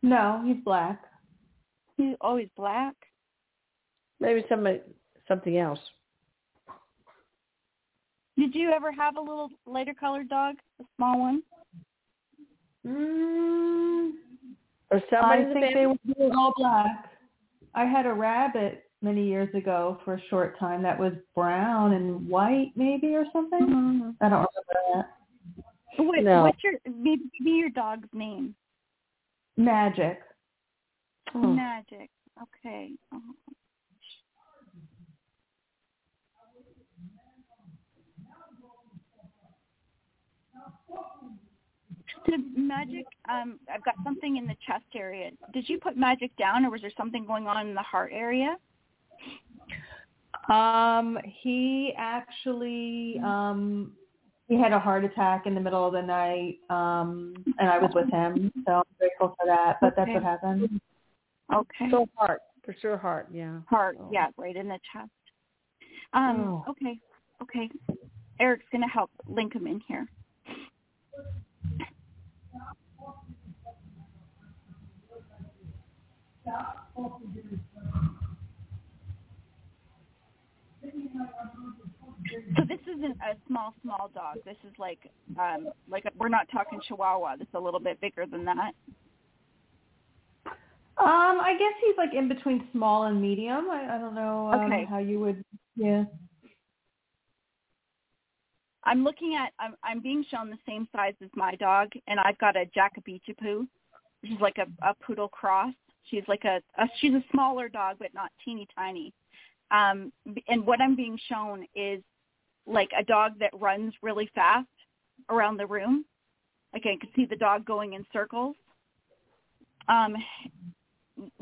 No, he's black. He- Oh, he's black. Maybe somebody something else. Did you ever have a little lighter colored dog? A small one? Mm. Or somebody I think family. they were they were all black. I had a rabbit many years ago for a short time that was brown and white, maybe or something. Mm-hmm. I don't remember that. What, No. What's your maybe be your dog's name? Magic. Oh. Magic. Okay. Oh. So magic, um, I've got something in the chest area. Did you put magic down, or was there something going on in the heart area? Um, he actually um he had a heart attack in the middle of the night, um, and I was with him, so I'm grateful for that. But that's what happened. Okay. So heart, for sure, heart. Yeah. heart, Oh. yeah, right in the chest. Um, Oh. okay, okay. Erik's gonna help link him in here. So this isn't a small, small dog. This is like, um, like a, we're not talking Chihuahua. This is a little bit bigger than that. Um, I guess he's like in between small and medium. I, I don't know um, Okay. how you would. Yeah. I'm looking at. I'm I'm being shown the same size as my dog, and I've got a Jacobichapoo, which is like a, a poodle cross. She's like a, a she's a smaller dog, but not teeny tiny. Um, and what I'm being shown is like a dog that runs really fast around the room. Like I can see the dog going in circles. Um,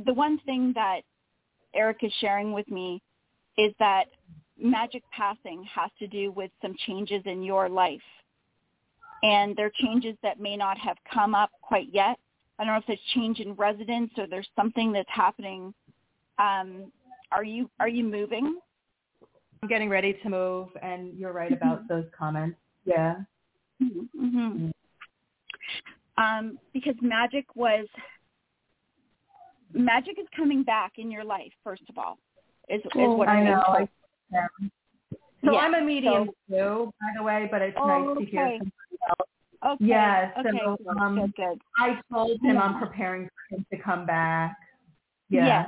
the one thing that Erik is sharing with me is that magic passing has to do with some changes in your life. And they're changes that may not have come up quite yet. I don't know if there's change in residence or there's something that's happening. Um, are you are you moving? I'm getting ready to move, and you're right about those comments. Yeah. Mm-hmm. Um, because magic was magic is coming back in your life. First of all, is is Well, what I know. I- yeah. So Yeah, I'm a medium so- too, by the way, but it's Oh, nice to hear okay. somebody else. Okay. Yeah, Okay. so, good, um, good. Good. I told him I'm preparing for him to come back. Yeah.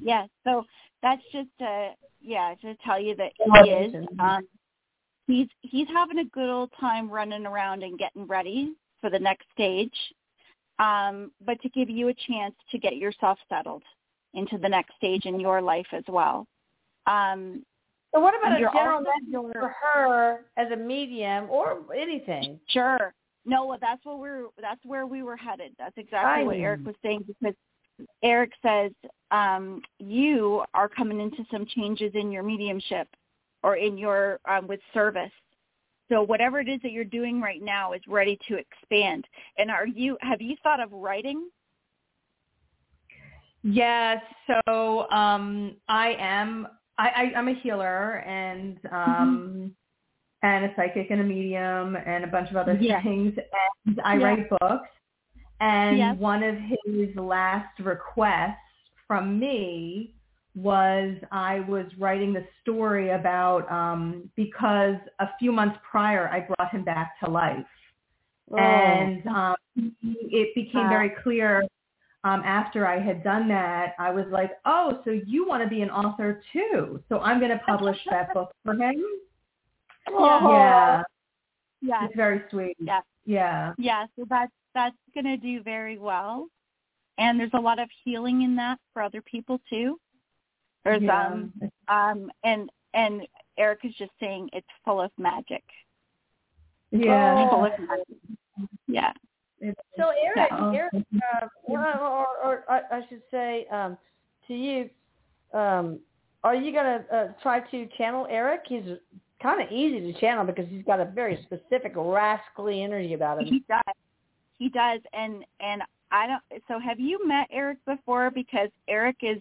Yeah. So that's just uh yeah to tell you that he is. Um, he's he's having a good old time running around and getting ready for the next stage. Um, but to give you a chance to get yourself settled into the next stage in your life as well. Um, So what about a general message for her as a medium or anything? Sure. No, that's what we're. That's where we were headed. That's exactly what Right. Erik was saying because Erik says um, you are coming into some changes in your mediumship or in your um, with service. So whatever it is that you're doing right now is ready to expand. And are you? Have you thought of writing? Yes. So um, I am. I, I, I'm a healer and um, and a psychic and a medium and a bunch of other Yeah. things. And I Yeah. write books. And Yes. one of his last requests from me was I was writing the story about um, because a few months prior I brought him back to life Oh. and um, it became Wow. very clear um, after I had done that. I was like, "Oh, so you want to be an author too? So I'm going to publish that book for him." Oh. Yeah, Yeah. it's very sweet. Yeah. Yeah, Yeah, so that's that's going to do very well, and there's a lot of healing in that for other people too. There's yeah. um um and and Erik is just saying it's full of magic. yeah. Full of magic. Yeah. So Erik, Yeah. Erik, uh, or, or, or, or I should say um, to you, um, are you gonna uh, try to channel Erik? He's kind of easy to channel because he's got a very specific rascally energy about him. He does. He does and and I don't so have you met Erik before because Erik is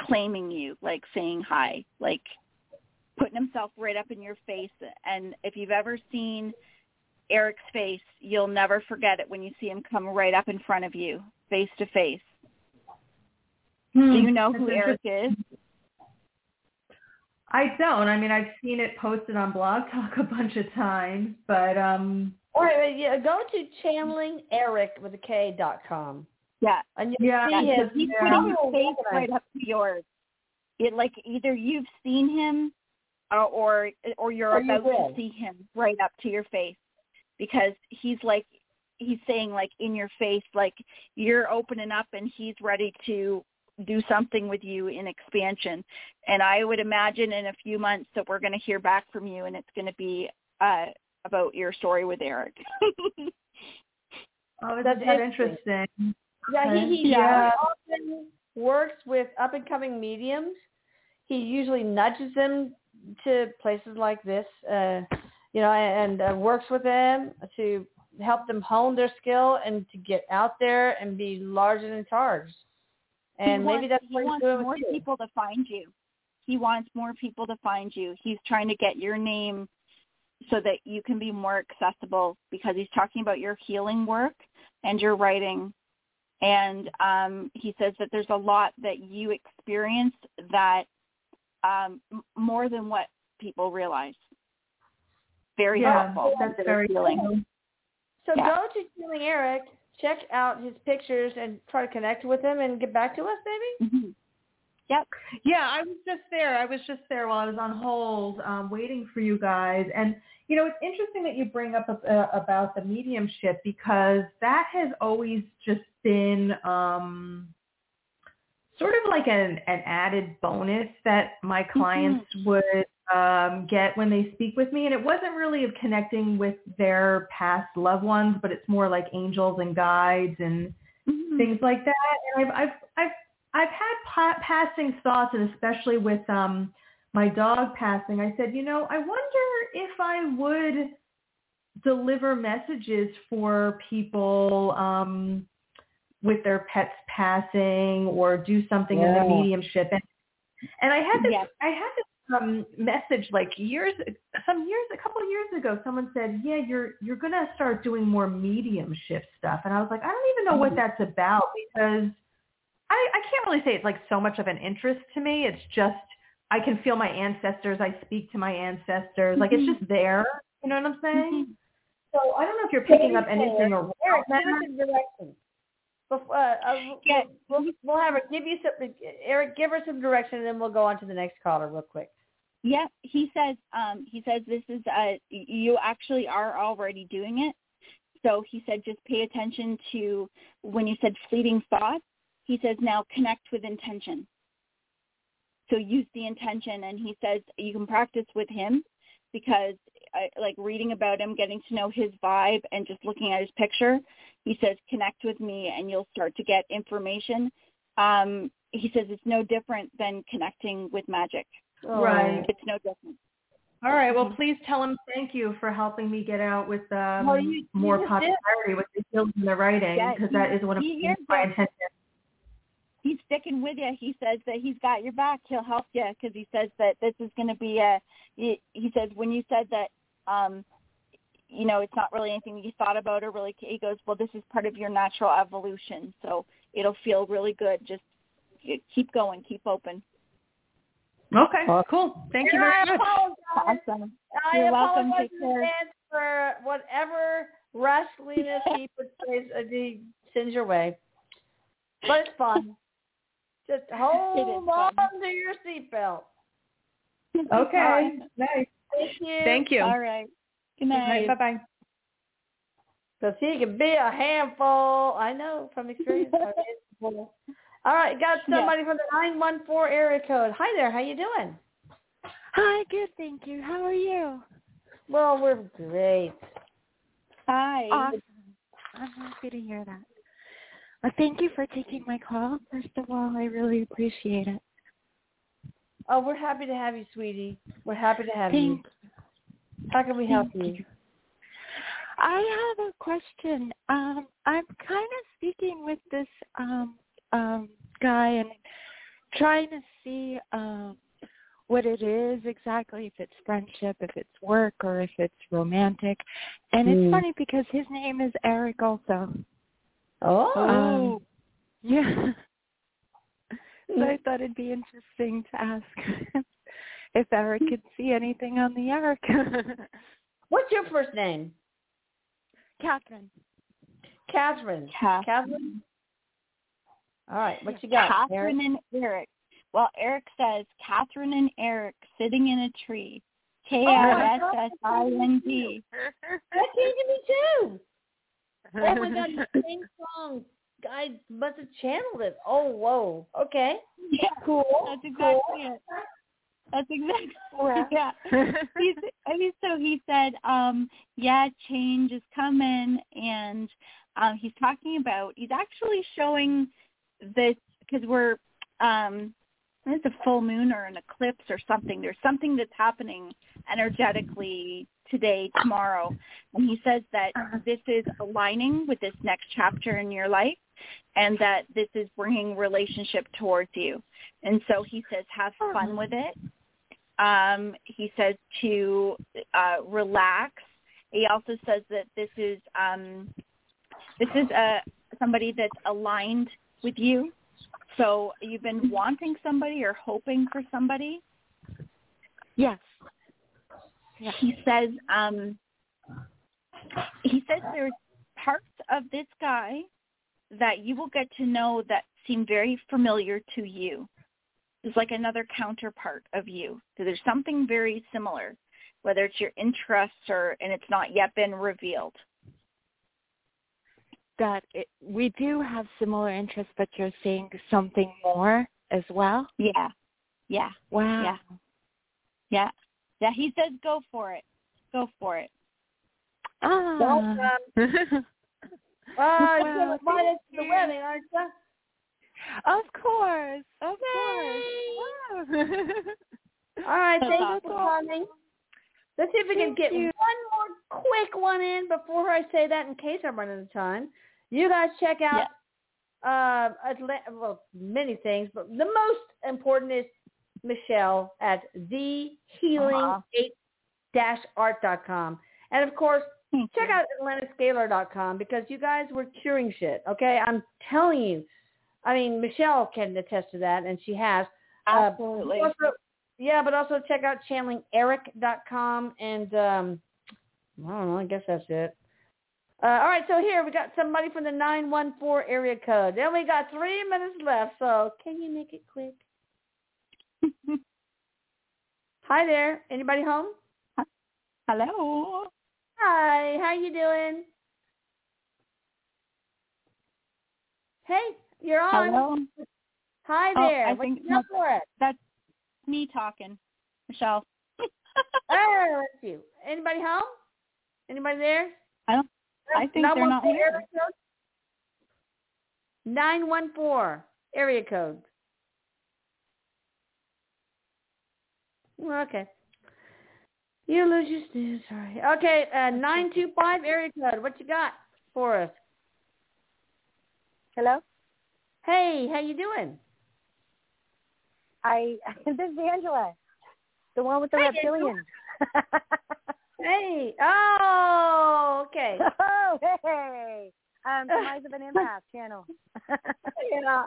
claiming you, like saying hi, like putting himself right up in your face and if you've ever seen Erik's face, you'll never forget it when you see him come right up in front of you, face to face. Hmm, Do you know who Erik is? I don't. I mean, I've seen it posted on Blog Talk a bunch of times, but um, All right, yeah, go to channeling Erik with a K dot com, Yeah. and you'll Yeah, see Yeah, him. he's Yeah. putting his face recognize right up to yours. It like either you've seen him, uh, or or you're Or about will. to see him right up to your face, because he's like he's saying like in your face, like you're opening up and he's ready to do something with you in expansion. And I would imagine in a few months that we're going to hear back from you, and it's going to be uh, about your story with Erik. oh, isn't That's that interesting. interesting? Yeah, he, he Yeah. often works with up and coming mediums. He usually nudges them to places like this, uh, you know, and uh, works with them to help them hone their skill and to get out there and be larger in charge. And he maybe wants, that's he wants more with you. people to find you. He wants more people to find you. He's trying to get your name so that you can be more accessible because he's talking about your healing work and your writing. And um, he says that there's a lot that you experience that um, more than what people realize. Very Yeah, helpful. that's very healing. cool. So Yeah. go to Healing Erik, check out his pictures, and try to connect with him and get back to us, maybe. Mhm. Yep. Yeah, I was just there. I was just there while I was on hold, um, waiting for you guys. And you know, it's interesting that you bring up uh, about the mediumship because that has always just been um, sort of like an, an added bonus that my clients would um, get when they speak with me. And it wasn't really of connecting with their past loved ones, but it's more like angels and guides and Mhm. things like that. And I've I've I've I've had pa- passing thoughts, and especially with um my dog passing, I said, you know, I wonder if I would deliver messages for people um with their pets passing or do something in Yeah. the mediumship and and I had this Yes. I had this um message like years some years a couple of years ago someone said yeah you're you're going to start doing more mediumship stuff and I was like I don't even know what that's about because I I can't really say it's like so much of an interest to me. It's just I can feel my ancestors. I speak to my ancestors. Like it's just there. You know what I'm saying? So I don't know if you're picking up anything around Erik, that. give us some direction. Before, uh, uh, Yeah. we'll, we'll have her give you some. Erik, give her some direction, and then we'll go on to the next caller real quick. Yeah, he says um he says this is uh you actually are already doing it. So he said just pay attention to when you said fleeting thoughts, he says now connect with intention. So use the intention and he says you can practice with him because I, like reading about him, getting to know his vibe and just looking at his picture, he says connect with me and you'll start to get information. Um he says it's no different than connecting with magic. Right. It's no different. All right. Well, please tell him thank you for helping me get out with um, Well, you- you more just popularity with the skills in the writing because he- that is one of my intentions. he's sticking with you. He says that he's got your back. He'll help you because he says that this is going to be a. He, he says when you said that, um, you know, it's not really anything you thought about or really. He goes, well, this is part of your natural evolution, so it'll feel really good. Just keep going, keep open. Okay. Cool. Thank you And I very much. apologize. Awesome. I You're welcome. apologize Take in care. advance for whatever wrestliness he portrays, uh, he sends your way. But it's fun. Just hold fun. on to your seatbelt. Okay. Nice. Thank you. Thank you. All right. Good night. Bye bye. Because he can be a handful. I know from experience. All right, got somebody from the 914 area code. Hi there. How you doing? Hi, good, thank you. How are you? Well, we're great. Hi. Awesome. I'm happy to hear that. Well, thank you for taking my call. First of all, I really appreciate it. Oh, we're happy to have you, sweetie. We're happy to have you. Thank, How can we help you? you. I have a question. Um, I'm kind of speaking with this um, um, guy and trying to see um, what it is exactly, if it's friendship, if it's work, or if it's romantic. And it's Hmm. funny because his name is Eric also. Oh. Um, yeah. so I thought it'd be interesting to ask if Erik could see anything on the Eric. What's your first name? Catherine. Catherine. Catherine. Catherine? All right. What you got? Erik? Catherine and Eric. Well, Erik says Catherine and Eric sitting in a tree. K R S S I N D. That came to me too. Oh my god, the same song. I must have channeled it. Oh, whoa. Okay. Yeah, Cool. that's exactly it. That's exactly yeah. He's, I mean, so he said, um, yeah, change is coming, and um, he's talking about. He's actually showing this because we're um, it's a full moon or an eclipse or something. There's something that's happening energetically today, tomorrow, and he says that this is aligning with this next chapter in your life, and that this is bringing relationship towards you. And so he says, have fun with it. Um, he says to uh, relax. He also says that this is um, this is uh, somebody that's aligned with you. So you've been wanting somebody or hoping for somebody. yes. He says um, he says there's parts of this guy that you will get to know that seem very familiar to you. It's like another counterpart of you. So there's something very similar, whether it's your interests or and it's not yet been revealed. That it, we do have similar interests, but you're seeing something more as well. Yeah. Yeah. Wow. Yeah. Yeah. Yeah. He says go for it. Go for it. Ah. Well, um, uh, Well, you're invited to the wedding, aren't you? of course. Of course. Wow. All right, That's thank you awesome. for coming. Let's see if we can Thank get you. one more quick one in before I say that in case I'm running out of time. You guys check out uh, Atla- well, many things, but the most important is Michelle at thehealingh-art.com. And of course, Thank check you. out atlantisscalar.com because you guys were curing shit, okay? I'm telling you, I mean, Michelle can attest to that, and she has. Absolutely. Uh, also, yeah, but also check out channelingerik.com and um, I don't know. I guess that's it. Uh, all right, so here we got somebody from the 914 area code. Then we got three minutes left, so can you make it quick? Hi there. Anybody home? Hello. Hi. How you doing? Hey, you're on. Hello. Hi Oh, there. I what think got for it? That's me talking, Michelle. Oh, that's you. Anybody home? Anybody there? I don't. I think they're not 914 here. area code? 914 area code. Okay. You lose your snooze. Sorry. Okay, uh, 925 area code. What you got for us? Hello. Hey, how you doing? I this is Angela, the one with the Hey, reptilian. Hey. Oh, okay. oh, hey. Um, Demise of an Empath channel. yeah.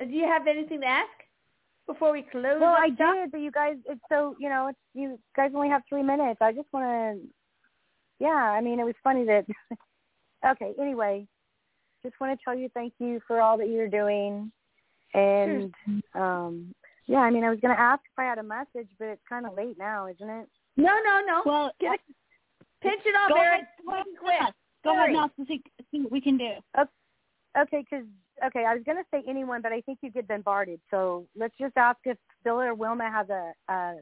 Do you have anything to ask before we close? well, I shop? did, but you guys, it's so you know, it's you guys only have three minutes. I just want to. Yeah, I mean, it was funny that. okay. Anyway, just want to tell you thank you for all that you're doing, and um, yeah, I mean, I was going to ask if I had a message, but it's kind of late now, isn't it? No, no, no. Well, Get it. Pinch it off, go Erik. ahead. Go ahead. Quick. Go ahead Hurry. now to see, see what we can do. Okay, because okay, I was gonna say anyone, but I think you get bombarded. So let's just ask if Bill or Wilma has a a,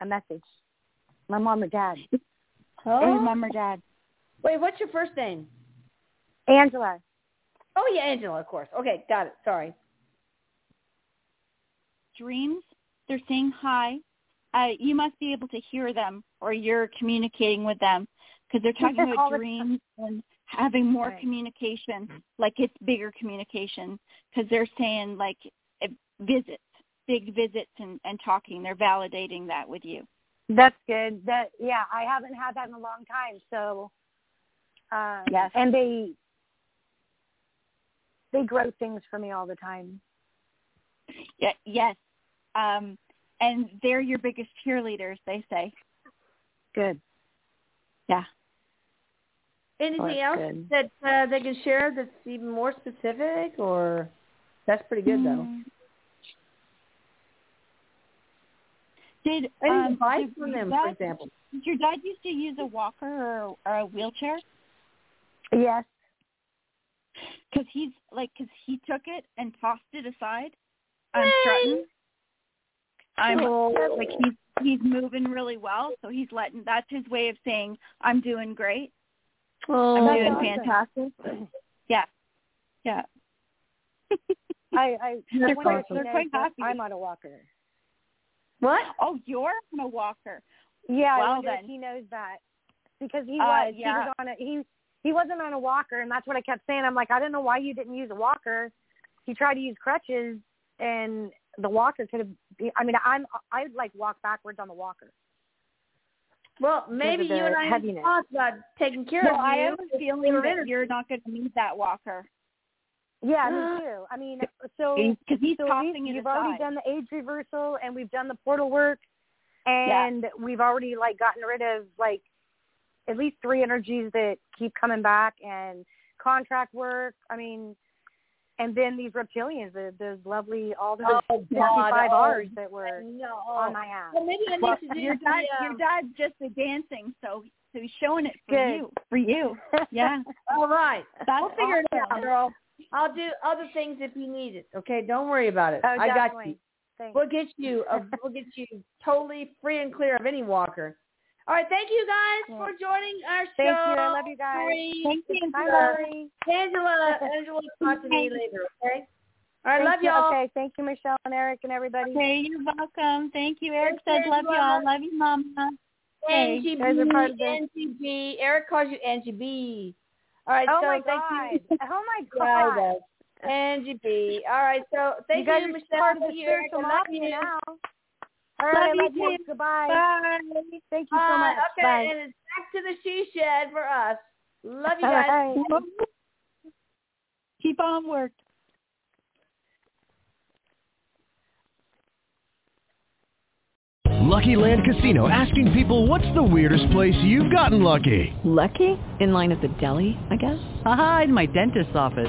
a message. My mom or dad. Or Oh. mom or dad. Wait, what's your first name? Angela. Oh, yeah, Angela, of course. Okay, got it. Sorry. Dreams. They're saying hi. Uh, you must be able to hear them, or you're communicating with them, because they're talking All about dreams and having more Right. communication, like it's bigger communication, because they're saying like eh, visits, big visits, and and talking. They're validating that with you. That's good. That yeah, I haven't had that in a long time. So um Yes. and they they grow things for me all the time. Yeah, yes. Um, and they're your biggest cheerleaders, they say. Good. Yeah. Anything that's else good. that uh, they can share that's even more specific, or that's pretty good though. Mm. Did Any um, advice did from your them, dad- for example? Did your dad used to use a walker or, or a wheelchair? Yes. Because he's like, because he took it and tossed it aside. I'm strutting. I'm Oh. like he's he's moving really well, so he's letting. That's his way of saying I'm doing great. Oh, I'm doing awesome. fantastic. Yeah, yeah. I I, They're quite, they're quite happy. I'm on a walker. what? Oh, you're on a walker. Yeah, I Well, wonder then. he knows that because he Uh, was he was on a he he wasn't on a walker, and that's what I kept saying. I'm like, I don't know why you didn't use a walker. He tried to use crutches, and the walker could have. I mean, I'm I'd like walk backwards on the walker. Well, maybe you and I need to heaviness. talk about taking care Well, of I you. have a feeling that you're not going to need that walker Yeah, me too. I mean, so because he's so tossing we, you've already done the age reversal, and we've done the portal work, and we've already like gotten rid of like at least three energies that keep coming back, and contract work. I mean, and then these reptilians, the, those lovely all those Oh, God. 55 Oh, hours that were No. on my ass. Well, maybe I need Well, to do your the, dad, um, your dad's just a dancing, so so he's showing it for Good. you, for you. Yeah, All right. That's we'll figure it out, girl. I'll do other things if you need it. Okay, don't worry about it. Oh, I got you. Thanks. We'll get you. A, we'll get you totally free and clear of any walker. All right, thank you guys for joining our show. Thank you. I love you guys. Lori, Thank you. Bye, Lori. Angela, Angela, talk to me later. Okay. All right, Thank love you. y'all. Okay, thank you, Michelle and Erik and everybody. Okay, you're welcome. Thank you. Erik Thank says you, love you all. Love you, Mama. Hey, Angie guys are part of B. Angie B. Erik calls you Angie B. All right, Oh so my thank god. you. Oh my Yeah, I god. know. Angie B. All right, so thank you guys you, Michelle. part of the Thank Erik. spiritual I love mafia you. now. All right, love, you. Goodbye. Bye. Thank you so much. Okay, Bye. and it's back to the she shed for us. Love you guys. Right. Keep on working. Lucky Land Casino asking people what's the weirdest place you've gotten lucky? Lucky? In line at the deli, I guess? Aha, in my dentist's office.